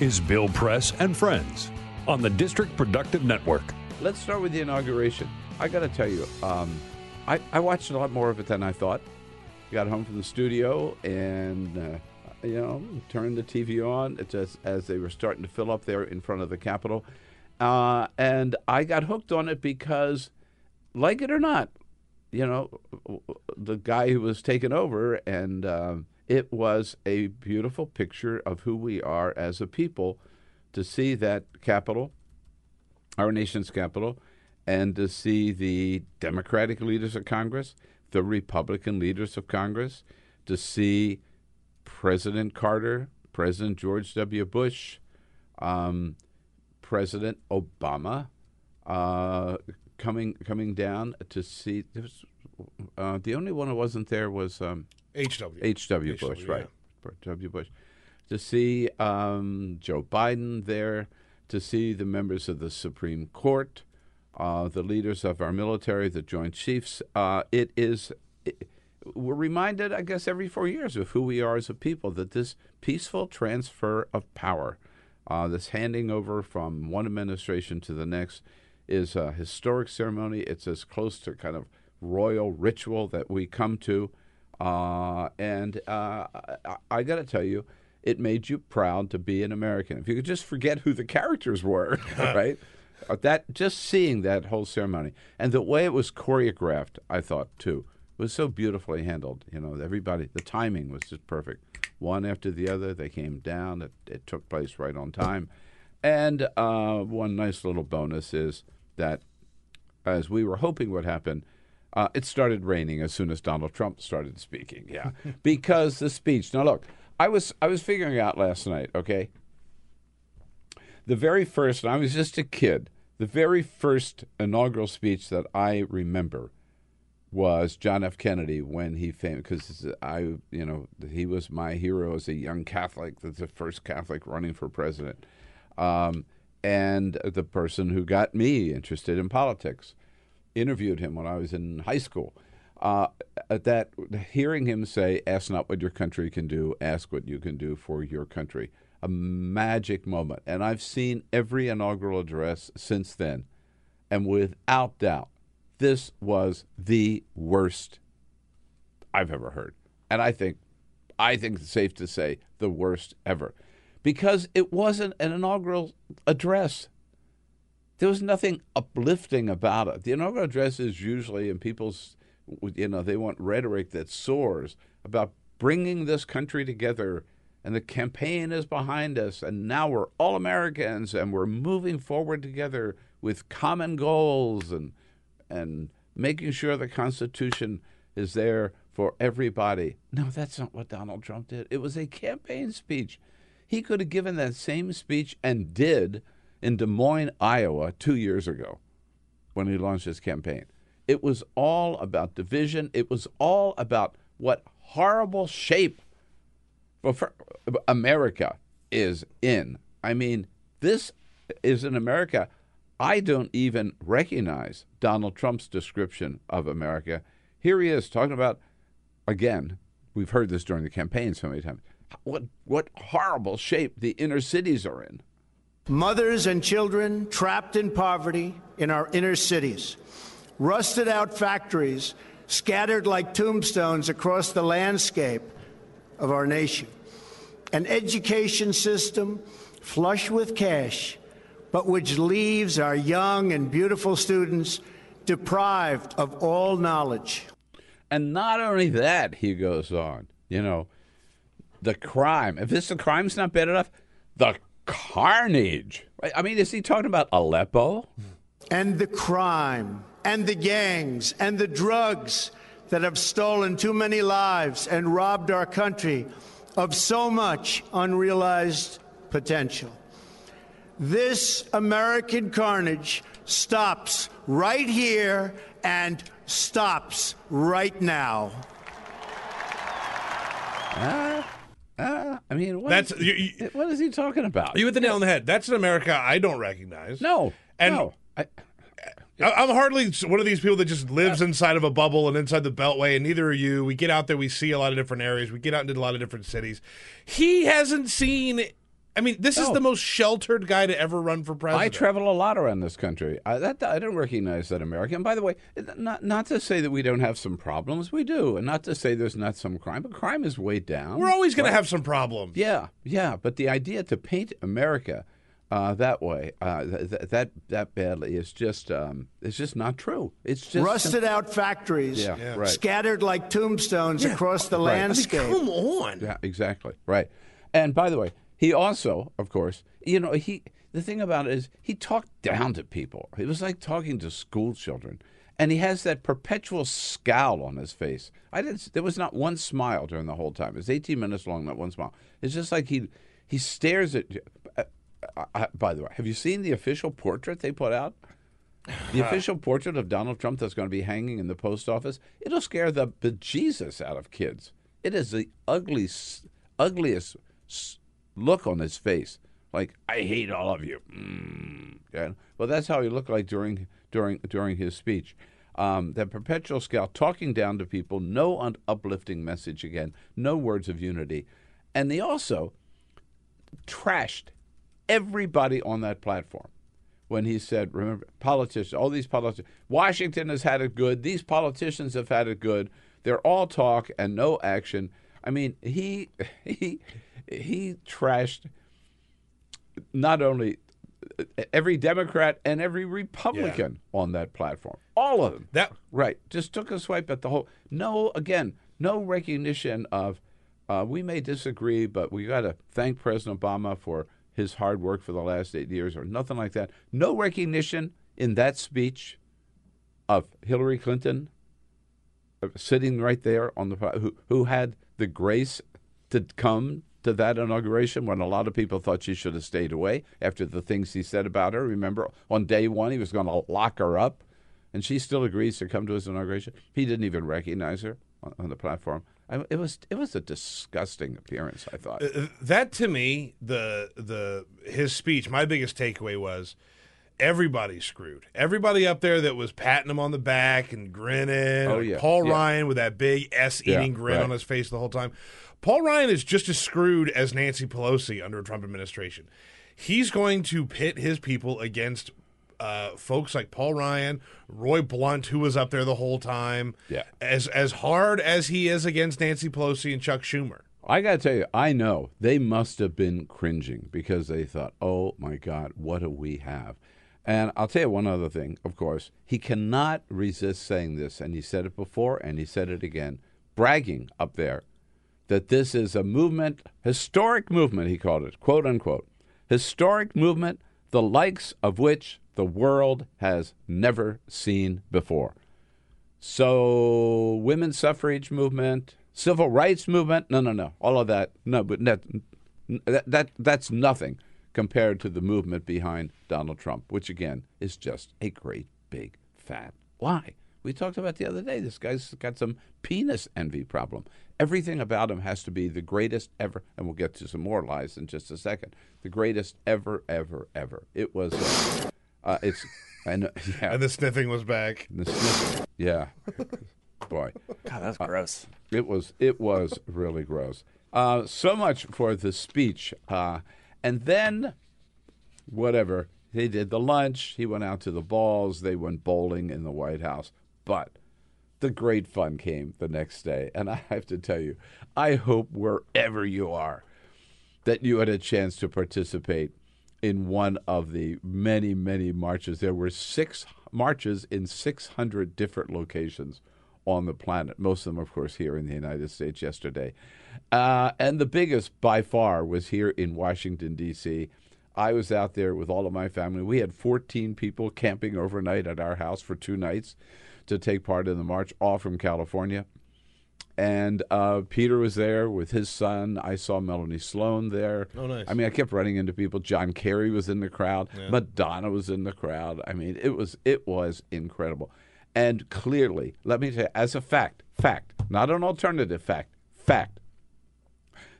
Is Bill Press and Friends on the District Productive Network. Let's start with the inauguration. I got to tell you, um, I, I watched a lot more of it than I thought. Got home from the studio and, uh, you know, turned the TV on just as they were starting to fill up there in front of the Capitol. Uh, and I got hooked on it because, like it or not, you know, the guy who was taken over, and um, it was a beautiful picture of who we are as a people to see that capital, our nation's capital, and to see the Democratic leaders of Congress, the Republican leaders of Congress, to see President Carter, President George W. Bush, um, President Obama uh, coming coming down to see. Was, uh, the only one who wasn't there was um, HW. H.W. Bush, right? W. Bush. To see um, Joe Biden there, to see the members of the Supreme Court, uh, the leaders of our military, the Joint Chiefs. Uh, it is. It, we're reminded, I guess, every four years of who we are as a people. That this peaceful transfer of power, uh, this handing over from one administration to the next, is a historic ceremony. It's as close to kind of royal ritual that we come to. Uh, and uh, I, I got to tell you, it made you proud to be an American. If you could just forget who the characters were, right? Uh, that just seeing that whole ceremony and the way it was choreographed, I thought too, was so beautifully handled. You know, everybody, the timing was just perfect. One after the other, they came down. It, it took place right on time. And uh, one nice little bonus is that, as we were hoping would happen, uh, it started raining as soon as Donald Trump started speaking. Yeah, because the speech. Now look, I was I was figuring out last night. Okay, the very first, I was just a kid. The very first inaugural speech that I remember was John F. Kennedy when he came because I you know he was my hero as a young Catholic, the first Catholic running for president, um, and the person who got me interested in politics interviewed him when I was in high school. Uh, that hearing him say, "Ask not what your country can do, ask what you can do for your country," a magic moment. And I've seen every inaugural address since then, and without doubt, this was the worst I've ever heard. And I think, I think it's safe to say the worst ever, because it wasn't an inaugural address. There was nothing uplifting about it. The inaugural address is usually, in people's, you know, they want rhetoric that soars about bringing this country together, and the campaign is behind us, and now we're all Americans, and we're moving forward together with common goals, and and making sure the Constitution is there for everybody. No, that's not what Donald Trump did. It was a campaign speech. He could have given that same speech and did in Des Moines, Iowa, two years ago when he launched his campaign. It was all about division. It was all about what horrible shape America is in. I mean, this is an America. I don't even recognize Donald Trump's description of America. Here he is talking about, again, we've heard this during the campaign so many times, what, what horrible shape the inner cities are in. Mothers and children trapped in poverty in our inner cities, rusted out factories scattered like tombstones across the landscape of our nation, an education system flush with cash, but which leaves our young and beautiful students deprived of all knowledge. And not only that, he goes on, you know, the crime. If this the crime's not bad enough, the carnage. I mean, is he talking about Aleppo? And the crime, and the gangs, and the drugs that have stolen too many lives and robbed our country of so much unrealized potential. This American carnage stops right here and stops right now. Uh, I mean, what, That's- is, you- you- what is he talking about? You hit the nail on the head. That's an America I don't recognize. no, And- no. I, I'm hardly one of these people that just lives inside of a bubble and inside the beltway, and neither are you. We get out there, we see a lot of different areas, we get out into a lot of different cities. He hasn't seen. I mean, this is the most sheltered guy to ever run for president. I travel a lot around this country. I, that I don't recognize that American. And by the way, not not to say that we don't have some problems, we do, and not to say there's not some crime, but crime is way down. We're always going right? to have some problems. Yeah, yeah, but the idea to paint America uh, that way, uh, th- th- that that badly, is just um, it's just not true. It's just Rusted out factories Yeah, Yeah. right. scattered like tombstones across the Right. I mean, I mean, landscape. come on. Yeah, exactly. Right. And by the way, he also, of course, you know, he the thing about it is he talked down to people. It was like talking to school children. And he has that perpetual scowl on his face. I didn't there was not one smile during the whole time. It's 18 minutes long, not one smile. It's just like he he stares at you. Uh, uh, uh, by the way, have you seen the official portrait they put out? The official portrait of Donald Trump that's going to be hanging in the post office, it'll scare the bejesus out of kids. It is the ugly, ugliest s- look on his face. Like, I hate all of you. Mm. Yeah. Well, that's how he looked like during during during his speech. Um, that perpetual scowl, talking down to people, no un- uplifting message again, no words of unity. And they also trashed everybody on that platform when he said, remember, politicians, all these politicians, Washington has had it good. These politicians have had it good. They're all talk and no action. I mean, he he he trashed not only every Democrat and every Republican on that platform, all of them. That Right. Just took a swipe at the whole. No, again, no recognition of. Uh, we may disagree, but we got to thank President Obama for his hard work for the last eight years, or nothing like that. No recognition in that speech of Hillary Clinton uh, sitting right there on the who who had the grace to come to that inauguration when a lot of people thought she should have stayed away after the things he said about her. Remember, on day one he was going to lock her up, and she still agrees to come to his inauguration. He didn't even recognize her on, on the platform. I, it was it was a disgusting appearance. I thought. Uh, that to me the the his speech my biggest takeaway was everybody's screwed everybody up there that was patting him on the back and grinning Oh, yeah, paul yeah. ryan with that big s eating Yeah, grin right. on his face the whole time paul ryan is just as screwed as nancy pelosi under a trump administration he's going to pit his people against uh, folks like Paul Ryan, Roy Blunt, who was up there the whole time, Yeah. as as hard as he is against Nancy Pelosi and Chuck Schumer. I got to tell you, I know they must have been cringing because they thought, oh my God, what do we have? And I'll tell you one other thing, of course. He cannot resist saying this, and he said it before and he said it again, bragging up there that this is a movement, historic movement, he called it, quote unquote, historic movement, the likes of which the world has never seen before. So, women's suffrage movement, civil rights movement, no, no, no, all of that, no, but that, that, that that's nothing compared to the movement behind Donald Trump, which again is just a great big fat lie. We talked about the other day. This guy's got some penis envy problem. Everything about him has to be the greatest ever, and we'll get to some more lies in just a second. The greatest ever, ever, ever. It was. Uh, uh, it's. I know. Yeah. And the sniffing was back. The sniff- yeah. Boy, God, that's gross. it was it was really gross. Uh, so much for the speech, uh, and then whatever he did the lunch. He went out to the balls. They went bowling in the White House, but the great fun came the next day. And I have to tell you, I hope wherever you are that you had a chance to participate in one of the many, many marches. There were six marches in 600 different locations on the planet, most of them, of course, here in the United States yesterday. Uh, and the biggest by far was here in Washington, D.C. I was out there with all of my family. We had 14 people camping overnight at our house for two nights to take part in the march, all from California. And uh, Peter was there with his son. I saw Melanie Sloan there. Oh, nice. I mean, I kept running into people. John Kerry was in the crowd. Madonna was in the crowd. I mean, it was it was incredible. And clearly, let me say, as a fact, fact, not an alternative fact, fact,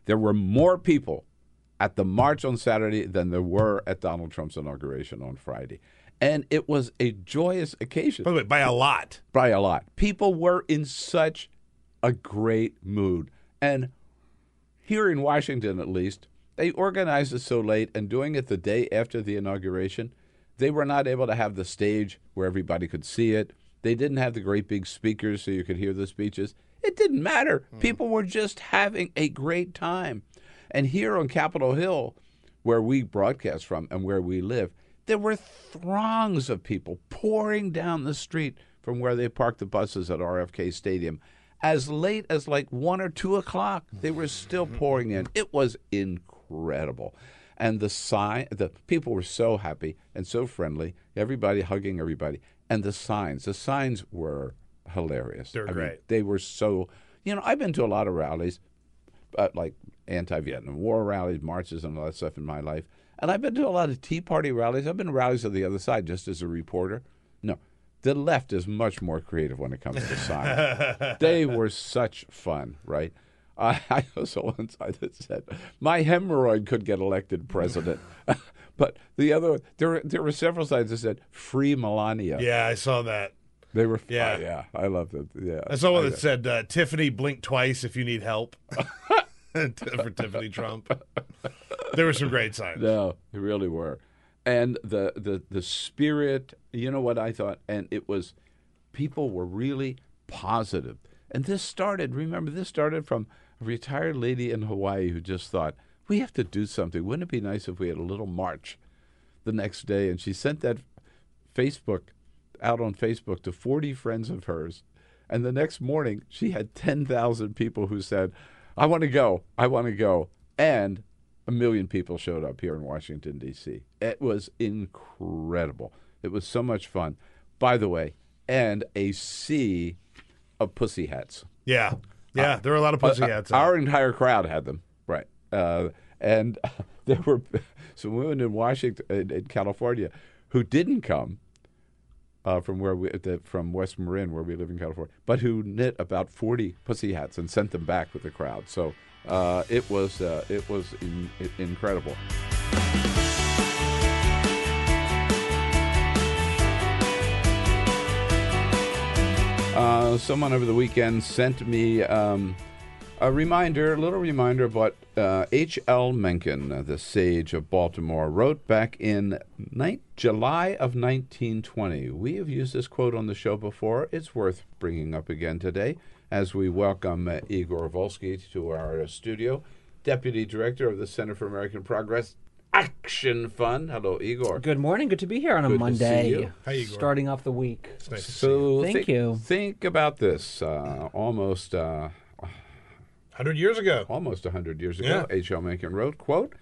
there were more people at the march on Saturday than there were at Donald Trump's inauguration on Friday. And it was a joyous occasion By the way, by a lot. by a lot. People were in such a great mood. And here in Washington, at least, they organized it so late and doing it the day after the inauguration, they were not able to have the stage where everybody could see it. They didn't have the great big speakers so you could hear the speeches. It didn't matter. Hmm. People were just having a great time. And here on Capitol Hill, where we broadcast from and where we live, there were throngs of people pouring down the street from where they parked the buses at RFK Stadium. As late as like one or two o'clock, they were still mm-hmm. pouring in. It was incredible. And the sign, the people were so happy and so friendly. Everybody hugging everybody, and the signs. The signs were hilarious. They're I mean, they were so. You know, I've been to a lot of rallies, uh, like anti-Vietnam War rallies, marches, and all that stuff in my life. And I've been to a lot of Tea Party rallies. I've been to rallies of the other side just as a reporter. No, the left is much more creative when it comes to signs. they were such fun, right? I, I saw one side that said, "My hemorrhoid could get elected president," but the other there there were several signs that said, "Free Melania." Yeah, I saw that. They were, Yeah. yeah, yeah. I loved it. Yeah, I saw one that said, uh, Tiffany, blink twice if you need help. For Tiffany Trump. There were some great signs. No, they really were. And the, the the spirit, you know what I thought? And it was people were really positive. And this started, remember, this started from a retired lady in Hawaii who just thought, we have to do something. Wouldn't it be nice if we had a little march the next day? And she sent that Facebook out on Facebook to 40 friends of hers. And the next morning, she had 10,000 people who said, I want to go. I want to go. And a million people showed up here in Washington, D.C. It was incredible. It was so much fun. By the way, and a sea of pussy hats. Yeah. Yeah, there were a lot of pussy Uh, hats. Our out. entire crowd had them? Uh, and there were some women in Washington, in, in California, who didn't come uh, from where we, the, from West Marin, where we live in California, but who knit about forty pussy hats and sent them back with the crowd. So uh, it was uh, it was in, in- incredible. Uh, someone over the weekend sent me um, a reminder, a little reminder of what uh, H.L. Mencken, uh, the sage of Baltimore, wrote back in ni- July of 1920. We have used this quote on the show before. It's worth bringing up again today as we welcome uh, Igor Volsky to our uh, studio, Deputy Director of the Center for American Progress Action Fund. Hello, Igor. Good morning. Good to be here on a Good to see Monday. you. Hi, Igor. Starting off the week. It's nice to see So Thank think, you. Think about this. Uh, almost. Uh, 100 years ago. almost 100 years ago, Yeah. H.L. Mencken wrote, quote,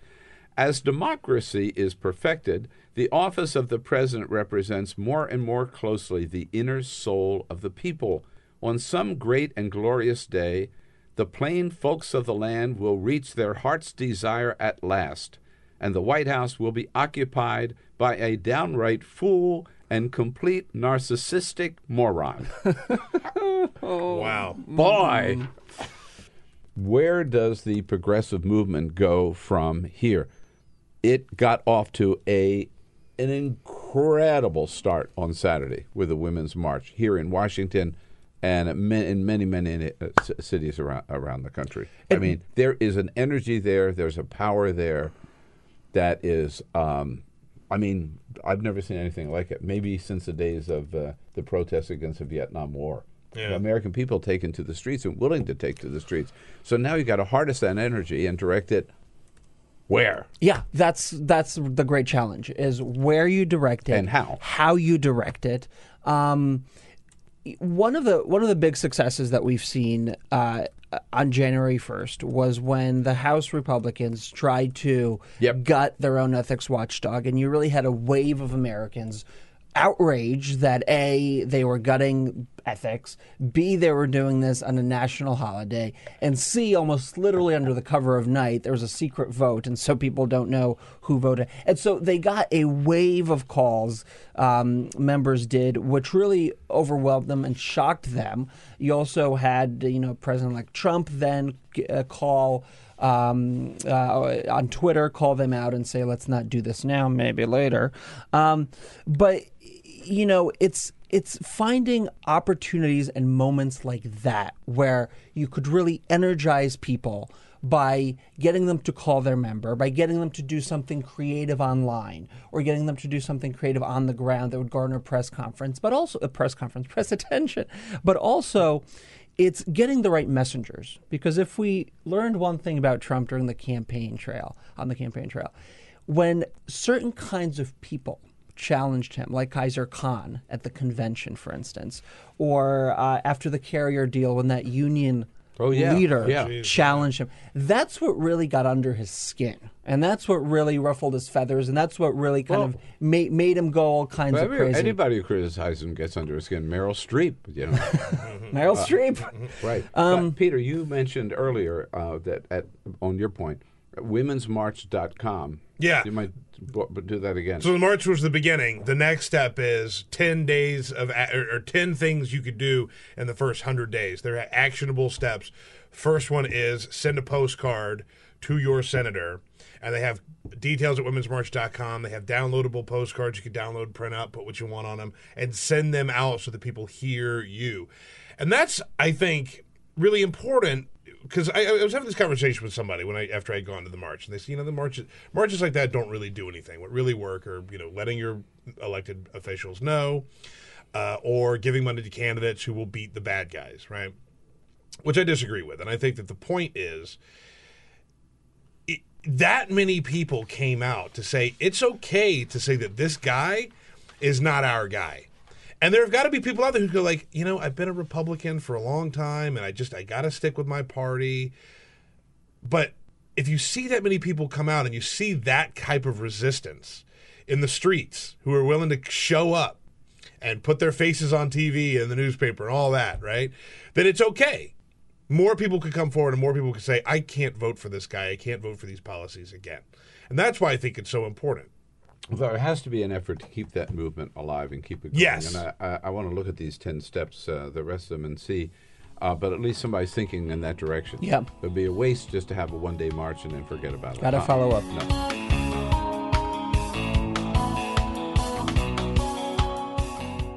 As democracy is perfected, the office of the president represents more and more closely the inner soul of the people. On some great and glorious day, the plain folks of the land will reach their heart's desire at last, and the White House will be occupied by a downright fool and complete narcissistic moron. oh, Wow. Boy, where does the progressive movement go from here? It got off to a an incredible start on Saturday with the Women's March here in Washington and in many, many uh, cities around around the country. I mean, there is an energy there. There's a power there that is. Um, I mean, I've never seen anything like it. Maybe since the days of uh, the protests against the Vietnam War. Yeah. The American people taken to the streets and willing to take to the streets. So now you've got to harness that energy and direct it where? Yeah, that's that's the great challenge is where you direct it And how. how you direct it. Um, one of the one of the big successes that we've seen uh, on January first was when the House Republicans tried to Yep. gut their own ethics watchdog, and you really had a wave of Americans outraged that A, they were gutting ethics, B, they were doing this on a national holiday, and C, almost literally under the cover of night, there was a secret vote, and so people don't know who voted. And so they got a wave of calls, um, members did, which really overwhelmed them and shocked them. You also had, you know, President like Trump then uh, call um, uh, on Twitter, call them out and say, let's not do this now, maybe later. Um, but, you know, it's it's finding opportunities and moments like that where you could really energize people by getting them to call their member, by getting them to do something creative online, or getting them to do something creative on the ground that would garner press conference, but also a press conference, press attention, but also it's getting the right messengers. Because if we learned one thing about Trump during the campaign trail, on the campaign trail, when certain kinds of people challenged him, like Khizr Khan at the convention, for instance, or uh, after the carrier deal when that union Oh, yeah. leader Yeah. challenged him. That's what really got under his skin. And that's what really ruffled his feathers, and that's what really kind Well- of made, made him go all kinds Well, of crazy. anybody who criticizes him gets under his skin. Meryl Streep, you know. Meryl Streep. right. Um, Peter, you mentioned earlier uh, that at on your point, womensmarch.com. Yeah. You might do that again. So the march was the beginning. The next step is ten days of or, or ten things you could do in the first hundred days. There are actionable steps. First one is send a postcard to your senator, and they have details at womensmarch.com. They have downloadable postcards you can download, print out, put what you want on them, and send them out so that people hear you. And that's, I think, really important because I, I was having this conversation with somebody when I after I'd gone to the march, and they said, you know, the marches marches like that don't really do anything. What really work are you know letting your elected officials know, uh, or giving money to candidates who will beat the bad guys, right? Which I disagree with, and I think that the point is. it- That many people came out to say it's okay to say that this guy is not our guy. And there have got to be people out there who go like, you know, I've been a Republican for a long time, and I just I got to stick with my party. But if you see that many people come out and you see that type of resistance in the streets, who are willing to show up and put their faces on TV and the newspaper and all that, right? Then it's okay. More people could come forward and more people could say, I can't vote for this guy. I can't vote for these policies again. And that's why I think it's so important. There has to be an effort to keep that movement alive and keep it going. Yes. And I, I, I want to look at these 10 steps, uh, the rest of them, and see. Uh, but at least somebody's thinking in that direction. Yeah. It would be a waste just to have a one day march and then forget about it. Gotta Huh? follow up. No.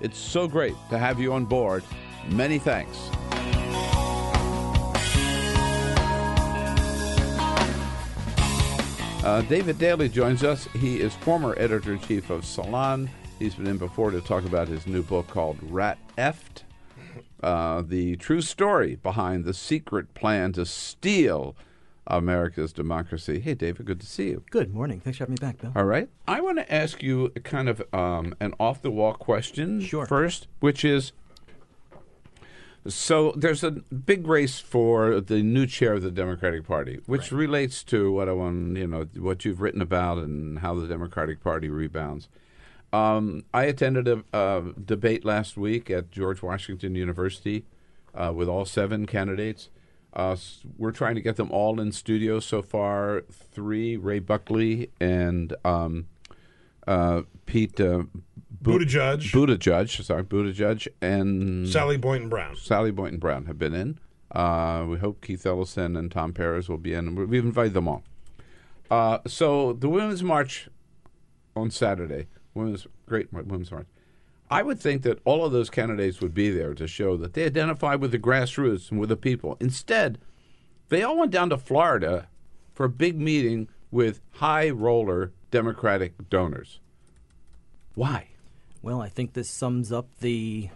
It's so great to have you on board. Many thanks. Uh, David Daley joins us. He is former editor in chief of Salon. He's been in before to talk about his new book called Rat Eft uh, the true story behind the secret plan to steal America's democracy. Hey, David, good to see you. Good morning. Thanks for having me back, Bill. All right. I want to ask you a kind of um, an off the wall question Sure. first, which is so there's a big race for the new chair of the Democratic Party, which relates to what I want, you know, what you've written about and how the Democratic Party rebounds. Um, I attended a, a debate last week at George Washington University uh, with all seven candidates. Uh, we're trying to get them all in studio so far. Three: Ray Buckley and um, uh, Pete uh, Bu- Buttigieg. Buttigieg, sorry, Buttigieg, and Sally Boynton Brown. Sally Boynton Brown have been in. Uh, we hope Keith Ellison and Tom Perez will be in. We've invited them all. Uh, so the Women's March on Saturday, Women's Great Women's March. I would think that all of those candidates would be there to show that they identify with the grassroots and with the people. Instead, they all went down to Florida for a big meeting with high roller Democratic donors. Why? Well, I think this sums up the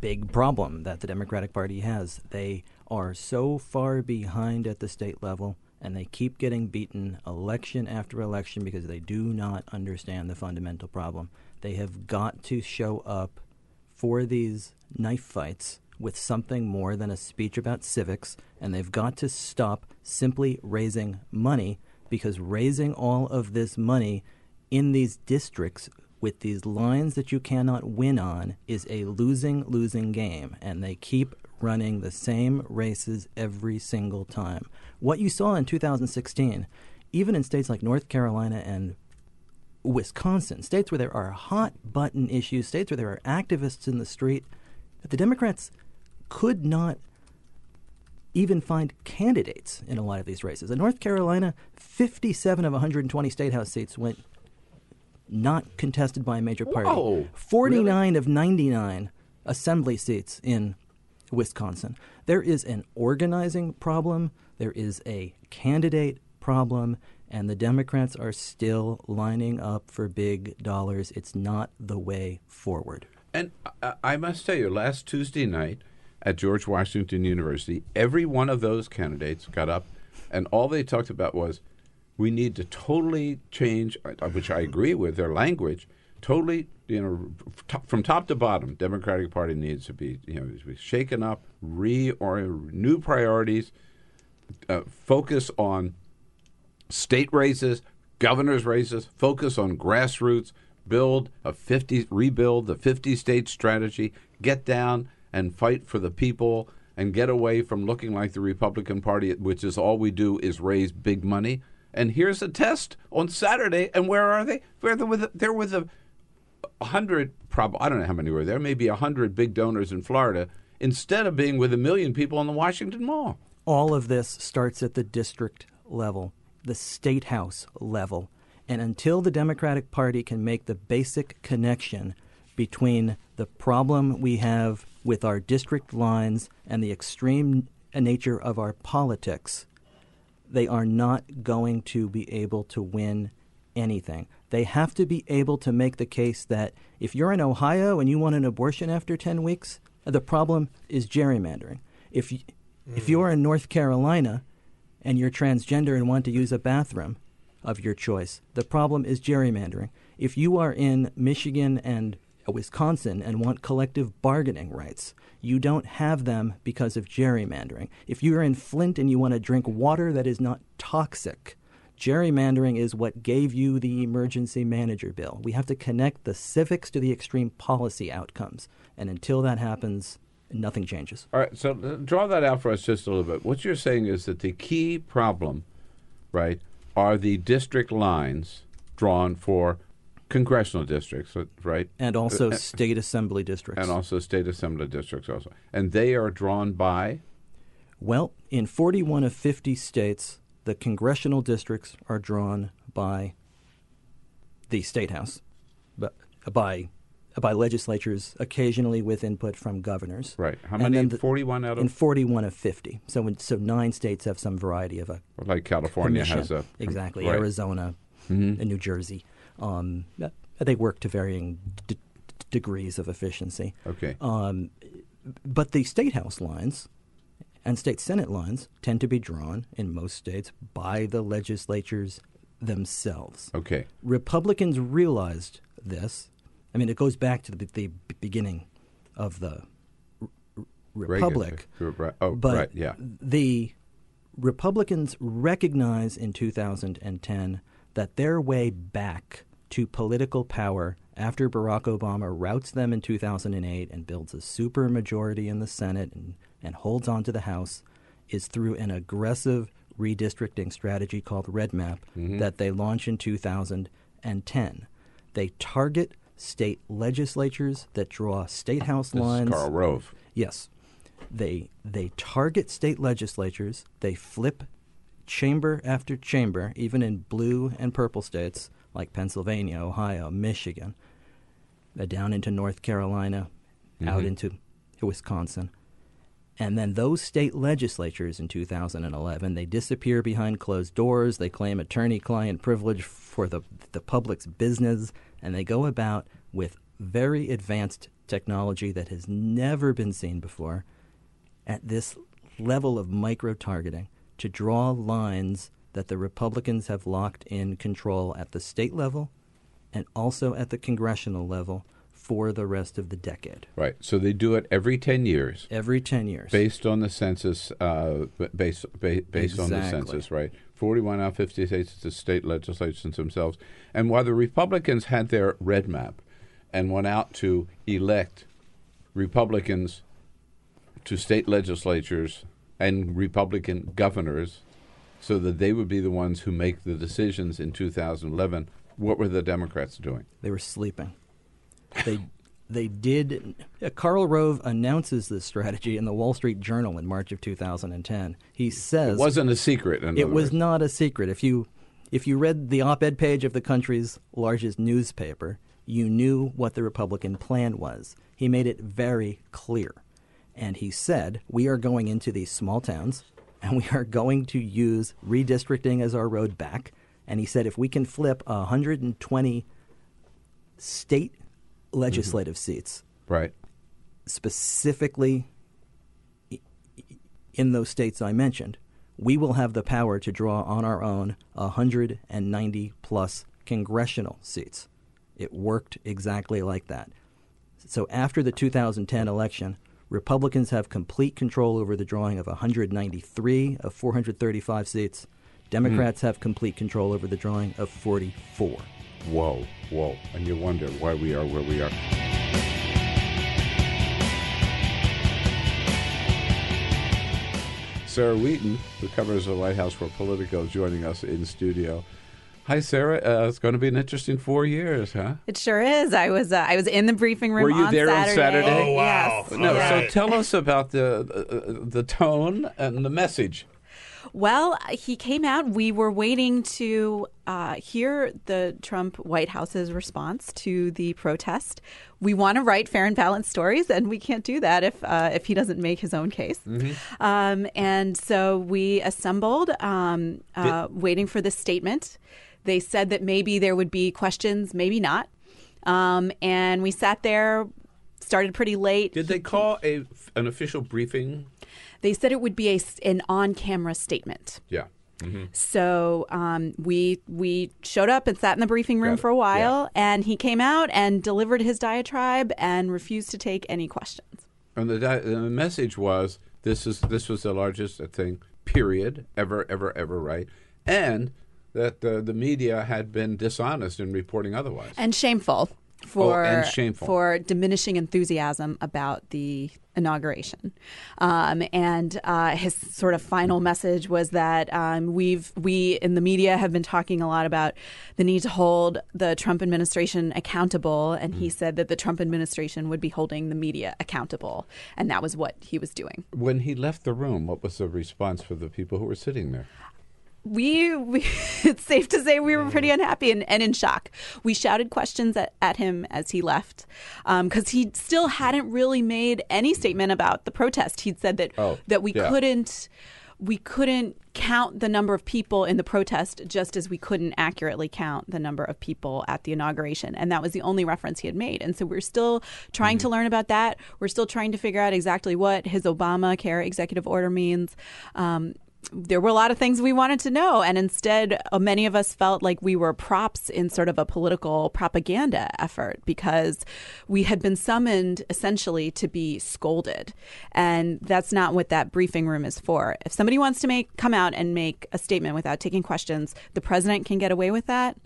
big problem that the Democratic Party has. They are so far behind at the state level, and they keep getting beaten election after election because they do not understand the fundamental problem. They have got to show up for these knife fights with something more than a speech about civics, and they've got to stop simply raising money because raising all of this money in these districts with these lines that you cannot win on is a losing, losing game, and they keep running the same races every single time. What you saw in 2016, even in states like North Carolina and Wisconsin, states where there are hot button issues, states where there are activists in the street, that the Democrats could not even find candidates in a lot of these races. In North Carolina, 57 of 120 state house seats went not contested by a major party. Whoa, 49 of 99 assembly seats in Wisconsin. There is an organizing problem, there is a candidate problem, and the Democrats are still lining up for big dollars. It's not the way forward. And I, must tell you, last Tuesday night at George Washington University, every one of those candidates got up, and all they talked about was we need to totally change, uh, which I agree with, their language. Totally, you know, from top to bottom, Democratic Party needs to be, you know, be shaken up, re or new priorities, uh, focus on state races, governors' races, focus on grassroots, build a 50, rebuild the 50 state strategy, get down and fight for the people, and get away from looking like the Republican Party, which is all we do is raise big money. And here's a test on Saturday, and where are they? They're with they're with a hundred, probably I don't know how many were there, maybe a hundred big donors in Florida, instead of being with a million people on the Washington Mall. All of this starts at the district level, the state house level. And until the Democratic Party can make the basic connection between the problem we have with our district lines and the extreme nature of our politics, they are not going to be able to win anything. They have to be able to make the case that if you're in Ohio and you want an abortion after 10 weeks, the problem is gerrymandering. If, y- if mm. you're in North Carolina and you're transgender and want to use a bathroom of your choice, the problem is gerrymandering. If you are in Michigan and Wisconsin and want collective bargaining rights, you don't have them because of gerrymandering. If you're in Flint and you want to drink water that is not toxic, gerrymandering is what gave you the emergency manager bill. We have to connect the civics to the extreme policy outcomes. And until that happens, nothing changes. All right, so uh, draw that out for us just a little bit. What you're saying is that the key problem, right, are the district lines drawn for congressional districts, uh, right? And also state assembly districts. And also state assembly districts also. And they are drawn by Well, in 41 of 50 states, the congressional districts are drawn by the state house, but by by legislatures, occasionally with input from governors. right. How And many? the- 41 out In of 41 of 50. So, when, so nine states have some variety of a like California commission. has a exactly right. Arizona and New Jersey. Um, they work to varying d- degrees of efficiency. Okay. Um, but the state house lines and state senate lines tend to be drawn in most states by the legislatures themselves. Okay. Republicans realized this. I mean, it goes back to the, the beginning of the r- r- Reagan. republic. Oh, But right. Yeah. the Republicans recognize in 2010 that their way back to political power after Barack Obama routs them in 2008 and builds a supermajority in the Senate and, and holds on to the House is through an aggressive redistricting strategy called REDMAP mm-hmm. that they launch in 2010. They target state legislatures that draw state house This lines. is Karl Rove. Yes. They they target state legislatures, they flip chamber after chamber, even in blue and purple states like Pennsylvania, Ohio, Michigan, uh, down into North Carolina, out into Wisconsin. And then those state legislatures in 2011, they disappear behind closed doors. They claim attorney client privilege for the, the public's business, and they go about with very advanced technology that has never been seen before at this level of micro targeting to draw lines that the Republicans have locked in control at the state level and also at the congressional level for the rest of the decade. Right. So they do it every 10 years Every 10 years. based on the census, uh, based, ba- based on the census, right? 41 out of 50 states, it's the state legislations themselves. And while the Republicans had their REDMAP and went out to elect Republicans to state legislatures and Republican governors so that they would be the ones who make the decisions in 2011, what were the Democrats doing? They were sleeping. They they did. uh, Karl Rove announces this strategy in the Wall Street Journal in March of 2010. He says It wasn't a secret. It was words. not a secret. If you if you read the op-ed page of the country's largest newspaper, you knew what the Republican plan was. He made it very clear. And he said, "We are going into these small towns and we are going to use redistricting as our road back." And he said if we can flip 120 state legislative mm-hmm. seats right. specifically in those states I mentioned, we will have the power to draw on our own 190 plus congressional seats. It worked exactly like that. So after the 2010 election, Republicans have complete control over the drawing of 193 of 435 seats. Mm-hmm. Democrats have complete control over the drawing of 44. Whoa, whoa. And you wonder why we are where we are. Sarah Wheaton, who covers the White House for Politico, is joining us in studio. Hi, Sarah. Uh, it's going to be an interesting four years, huh? It sure is. I was uh, I was in the briefing room. Were you on there on Saturday. Saturday? Oh, wow. Yes. No, All yes. so tell us about the uh, the tone and the message. Well, he came out. We were waiting to uh, hear the Trump White House's response to the protest. We want to write fair and balanced stories, and we can't do that if uh, if he doesn't make his own case. Um, and so we assembled, um, uh, waiting for this statement. They said that maybe there would be questions, maybe not. Um, and we sat there, started pretty late. Did they call a an official briefing? They said it would be a, an on camera statement. Yeah. So um, we we showed up and sat in the briefing room for a while, and he came out and delivered his diatribe and refused to take any questions. And the, di- the message was this is this was the largest thing period ever ever ever right, and that the the media had been dishonest in reporting otherwise. And shameful for Oh, and shameful. for diminishing enthusiasm about the inauguration. Um, and uh, his sort of final message was that um, we've we in the media have been talking a lot about the need to hold the Trump administration accountable, and Mm. he said that the Trump administration would be holding the media accountable, and that was what he was doing. when he left the room, what was the response for the people who were sitting there? We, we it's safe to say we were pretty unhappy and, and in shock. We shouted questions at, at him as he left because he still hadn't really made any statement about the protest. He'd said that Oh, that we yeah. couldn't we couldn't count the number of people in the protest just as we couldn't accurately count the number of people at the inauguration and that was the only reference he had made and so we're still trying to learn about that we're still trying to figure out exactly what his obamacare executive order means um, there were a lot of things we wanted to know, and instead, uh, many of us felt like we were props in sort of a political propaganda effort because we had been summoned essentially to be scolded, and that's not what that briefing room is for. If somebody wants to make come out and make a statement without taking questions, the president can get away with that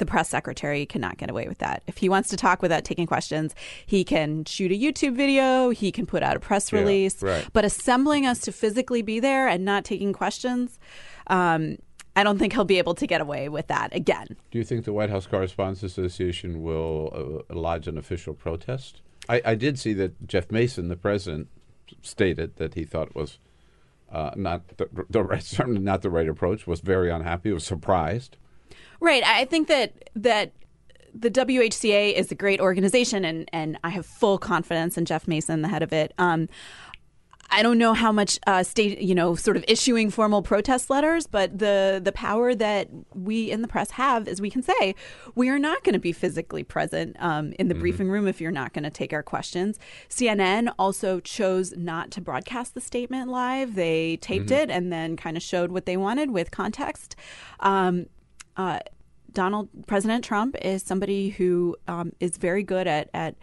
the press secretary cannot get away with that. If he wants to talk without taking questions, he can shoot a YouTube video, he can put out a press Yeah, release. right. But assembling us to physically be there and not taking questions, um, I don't think he'll be able to get away with that again. Do you think the White House Correspondents Association will uh, lodge an official protest? I, I did see that Jeff Mason, the president, stated that he thought was uh, not the, the right, certainly not the right approach. Was very unhappy. Was surprised. Right. I think that that the WHCA is a great organization, and and I have full confidence in Jeff Mason, the head of it. Um, I don't know how much uh, state, you know, sort of issuing formal protest letters, but the the power that we in the press have is we can say we are not going to be physically present um, in the briefing room if you're not going to take our questions. CNN also chose not to broadcast the statement live; they taped it and then kind of showed what they wanted with context. Um, uh, Donald President Trump is somebody who um, is very good at at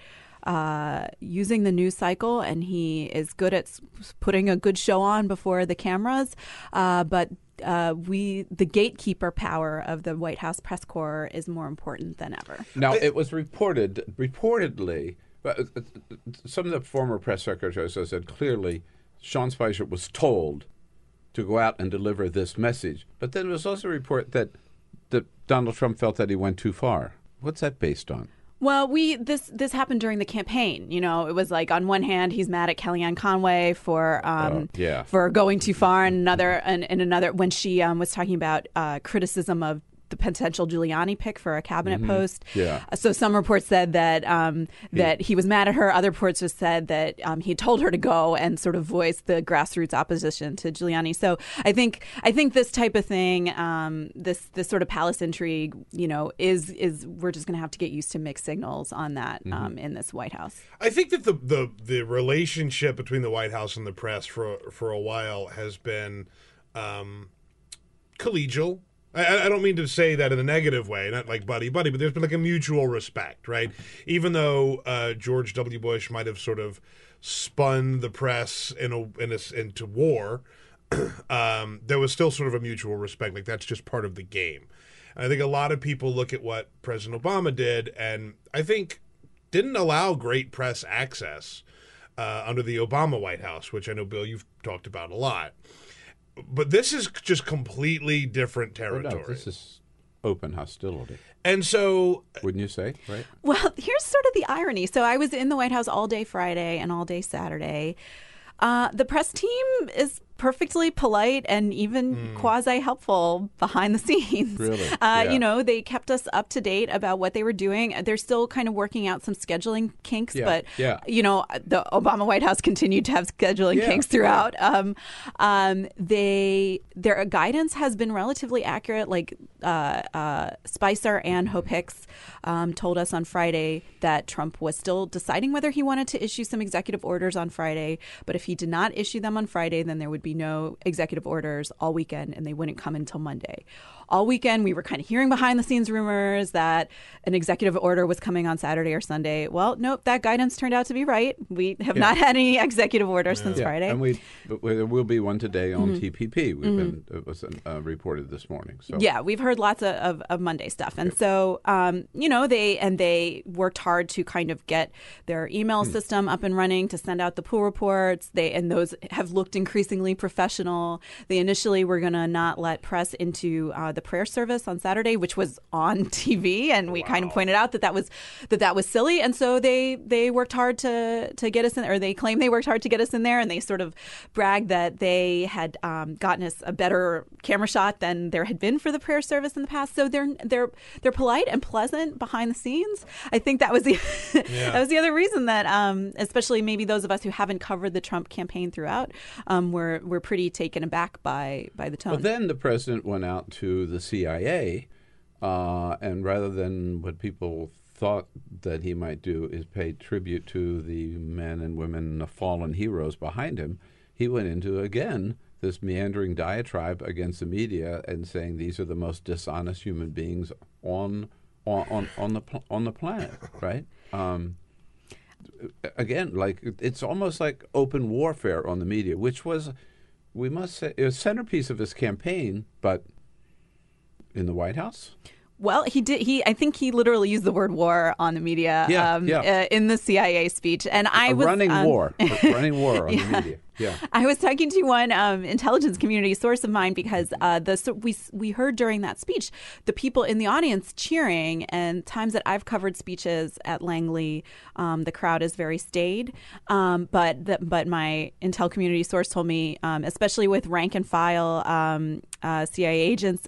uh, using the news cycle, and he is good at putting a good show on before the cameras. Uh, but uh, we, the gatekeeper power of the White House press corps, is more important than ever. Now, it was reported, reportedly, but uh, uh, some of the former press secretaries have said clearly Sean Spicer was told to go out and deliver this message. But then there was also a report that, that Donald Trump felt that he went too far. What's that based on? Well, we this this happened during the campaign. You know, it was like on one hand he's mad at Kellyanne Conway for um, Oh, yeah. for going too far, and another and, and another when she um, was talking about uh, criticism of the potential Giuliani pick for a cabinet post. Mm-hmm. Yeah. Uh, So some reports said that um, that he was mad at her. Other reports just said that um, he told her to go and sort of voice the grassroots opposition to Giuliani. So I think I think this type of thing, um, this this sort of palace intrigue, you know, is is we're just going to have to get used to mixed signals on that Mm-hmm. um, in this White House. I think that the, the the relationship between the White House and the press for for a while has been um, collegial. I, I don't mean to say that in a negative way, not like buddy buddy, but there's been like a mutual respect, right? Even though uh, George W. Bush might have sort of spun the press in a, in a, into war, um, there was still sort of a mutual respect. Like that's just part of the game. And I think a lot of people look at what President Obama did, and I think didn't allow great press access uh, under the Obama White House, which I know Bill you've talked about a lot. But this is just completely different Oh, territory. no, this is open hostility, and so wouldn't you say? Right? Well, here's sort of the irony. So I was in the White House all day Friday and all day Saturday. Uh, the press team is perfectly polite and even quasi helpful behind the scenes. Really? Uh, Yeah. You know, they kept us up to date about what they were doing. They're still kind of working out some scheduling kinks, Yeah, but yeah. you know, the Obama White House continued to have scheduling kinks throughout. Um, um, they their guidance has been relatively accurate. Like uh, uh, Spicer and Hope Hicks um, told us on Friday that Trump was still deciding whether he wanted to issue some executive orders on Friday. But if he did not issue them on Friday, then there would be no executive orders all weekend, and they wouldn't come until Monday. All weekend, we were kind of hearing behind the scenes rumors that an executive order was coming on Saturday or Sunday. Well, nope, that guidance turned out to be right. We have not had any executive orders since Friday. And we, there will be one today on TPP. We've been it was uh, reported this morning. So Yeah, we've heard lots of, of, of Monday stuff, and so um, you know they and they worked hard to kind of get their email system up and running to send out the pool reports. They and those have looked increasingly professional. They initially were going to not let press into uh, the prayer service on Saturday, which was on TV, and we kind of pointed out that that was that that was silly, and so they they worked hard to to get us in, or they claim they worked hard to get us in there, and they sort of bragged that they had um, gotten us a better camera shot than there had been for the prayer service in the past. So they're they're they're polite and pleasant behind the scenes. I think that was the that was the other reason that, um, especially maybe those of us who haven't covered the Trump campaign throughout, um, were were pretty taken aback by by the tone. But then the president went out to the CIA, uh, and rather than what people thought that he might do is pay tribute to the men and women, the fallen heroes behind him, he went into again this meandering diatribe against the media and saying these are the most dishonest human beings on on on, on the on the planet, right? Um, again, like it's almost like open warfare on the media, which was, we must say, a centerpiece of his campaign, but in the White House. Well, he did. He, I think he literally used the word war on the media Yeah, um, yeah. Uh, in the CIA speech, and I a was running um, war, running war on the media. Yeah. I was talking to one um, intelligence community source of mine because uh, the so we we heard during that speech the people in the audience cheering, and times that I've covered speeches at Langley, um, the crowd is very staid. Um, but the, but my intel community source told me, um, especially with rank and file um, uh, CIA agents.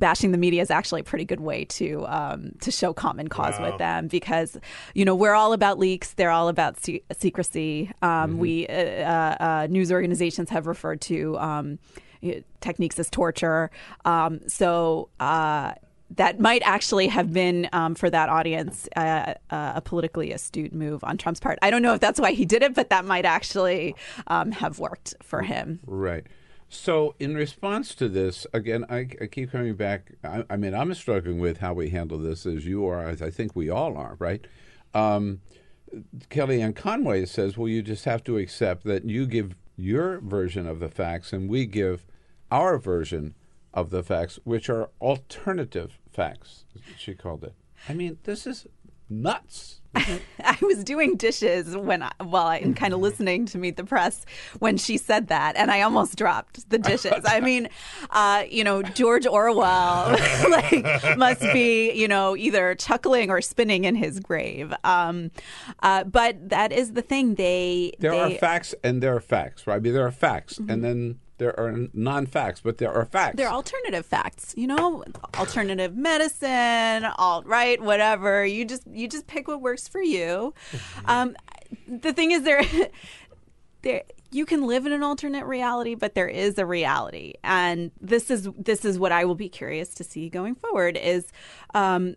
Bashing the media is actually a pretty good way to um, to show common cause Wow. with them because you know we're all about leaks. They're all about se- secrecy. Um, We uh, uh, uh, news organizations have referred to um, techniques as torture. Um, so. Uh, that might actually have been um, for that audience uh, uh, a politically astute move on Trump's part. I don't know if that's why he did it, but that might actually um, have worked for him. Right. So, in response to this, again, I, I keep coming back. I, I mean, I'm struggling with how we handle this, as you are, as I think we all are, right? Um, Kellyanne Conway says, well, you just have to accept that you give your version of the facts and we give our version of the facts, which are alternative facts, she called it. I mean, this is nuts. I was doing dishes when I, while I'm kind of listening to Meet the Press when she said that, and I almost dropped the dishes. I mean, uh, you know, George Orwell like must be you know either chuckling or spinning in his grave. Um, uh, but that is the thing. They There they, are facts and there are facts, right? I mean, there are facts, and then there are non facts, but there are facts. They're alternative facts, you know, alternative medicine, alt right, whatever. You just you just pick what works for you. Um, the thing is, there, there you can live in an alternate reality, but there is a reality, and this is this is what I will be curious to see going forward. Is um,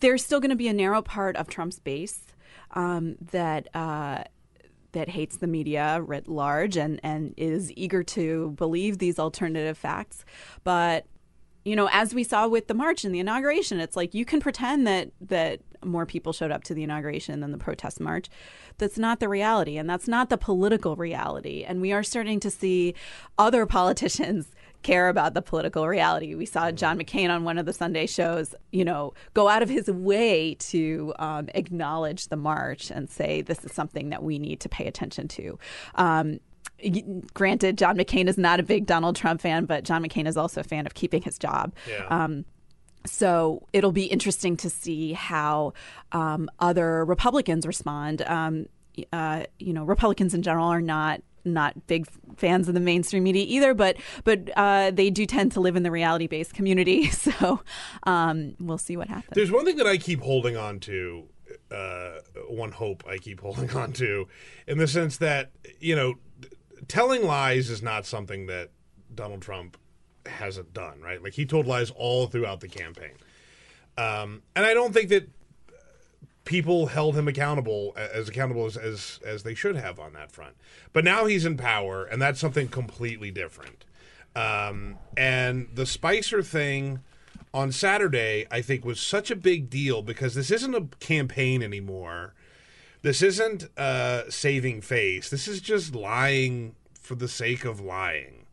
there's still going to be a narrow part of Trump's base um, that. Uh, that hates the media writ large and, and is eager to believe these alternative facts. But, you know, as we saw with the march and the inauguration, it's like you can pretend that that more people showed up to the inauguration than the protest march. That's not the reality, and that's not the political reality. And we are starting to see other politicians care about the political reality. We saw John McCain on one of the Sunday shows, you know, go out of his way to um, acknowledge the march and say this is something that we need to pay attention to. Um, granted, John McCain is not a big Donald Trump fan, but John McCain is also a fan of keeping his job. Yeah. Um, so it'll be interesting to see how um, other Republicans respond. Um, uh, you know, Republicans in general are not not big fans of the mainstream media either, but but uh, they do tend to live in the reality based community. So um, we'll see what happens. There's one thing that I keep holding on to, uh, one hope I keep holding on to, in the sense that, you know, telling lies is not something that Donald Trump hasn't done, right? Like he told lies all throughout the campaign. Um, and I don't think that people held him accountable as accountable as, as as they should have on that front. But now he's in power, and that's something completely different. Um, and the Spicer thing on Saturday, I think, was such a big deal because this isn't a campaign anymore. This isn't uh, saving face. This is just lying for the sake of lying.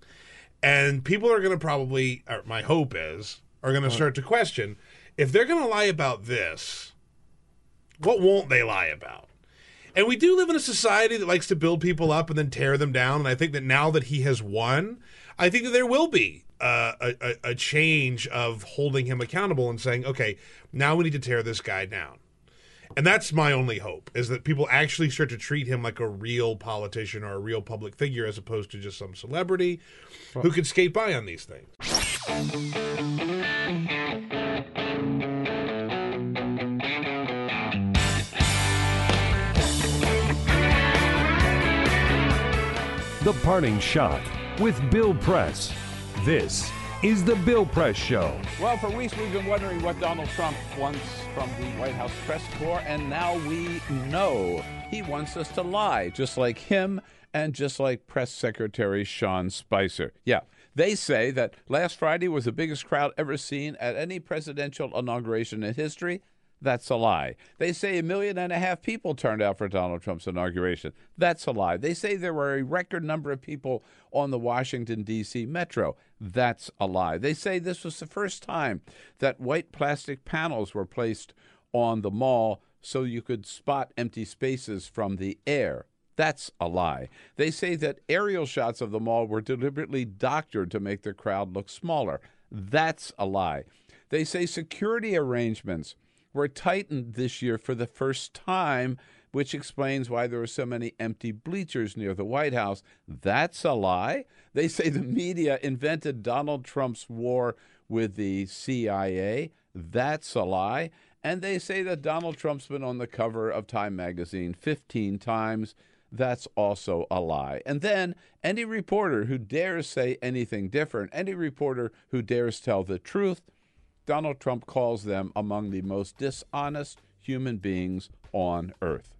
And people are going to probably, or my hope is, are going to start to question if they're going to lie about this, what won't they lie about? And we do live in a society that likes to build people up and then tear them down. And I think that now that he has won, I think that there will be uh, a, a, a change of holding him accountable and saying, okay, now we need to tear this guy down. And that's my only hope is that people actually start to treat him like a real politician or a real public figure as opposed to just some celebrity who could skate by on these things. The Parting Shot with Bill Press. This is The Bill Press Show. Well, for weeks we've been wondering what Donald Trump wants from the White House press corps, and now we know he wants us to lie, just like him and just like Press Secretary Sean Spicer. Yeah, they say that last Friday was the biggest crowd ever seen at any presidential inauguration in history. That's a lie. They say a million and a half people turned out for Donald Trump's inauguration. That's a lie. They say there were a record number of people on the Washington, D.C. metro. That's a lie. They say this was the first time that white plastic panels were placed on the mall so you could spot empty spaces from the air. That's a lie. They say that aerial shots of the mall were deliberately doctored to make the crowd look smaller. That's a lie. They say security arrangements were tightened this year for the first time, which explains why there were so many empty bleachers near the White House. That's a lie. They say the media invented Donald Trump's war with the CIA. That's a lie. And they say that Donald Trump's been on the cover of Time magazine 15 times. That's also a lie. And then any reporter who dares say anything different, any reporter who dares tell the truth, Donald Trump calls them among the most dishonest human beings on earth.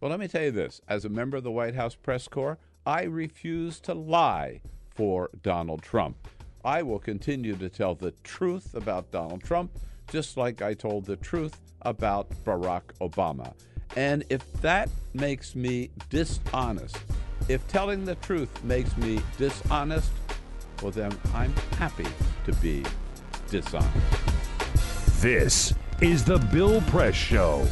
Well, let me tell you this as a member of the White House press corps, I refuse to lie for Donald Trump. I will continue to tell the truth about Donald Trump, just like I told the truth about Barack Obama. And if that makes me dishonest, if telling the truth makes me dishonest, well, then I'm happy to be dishonest. This is the Bill Press Show.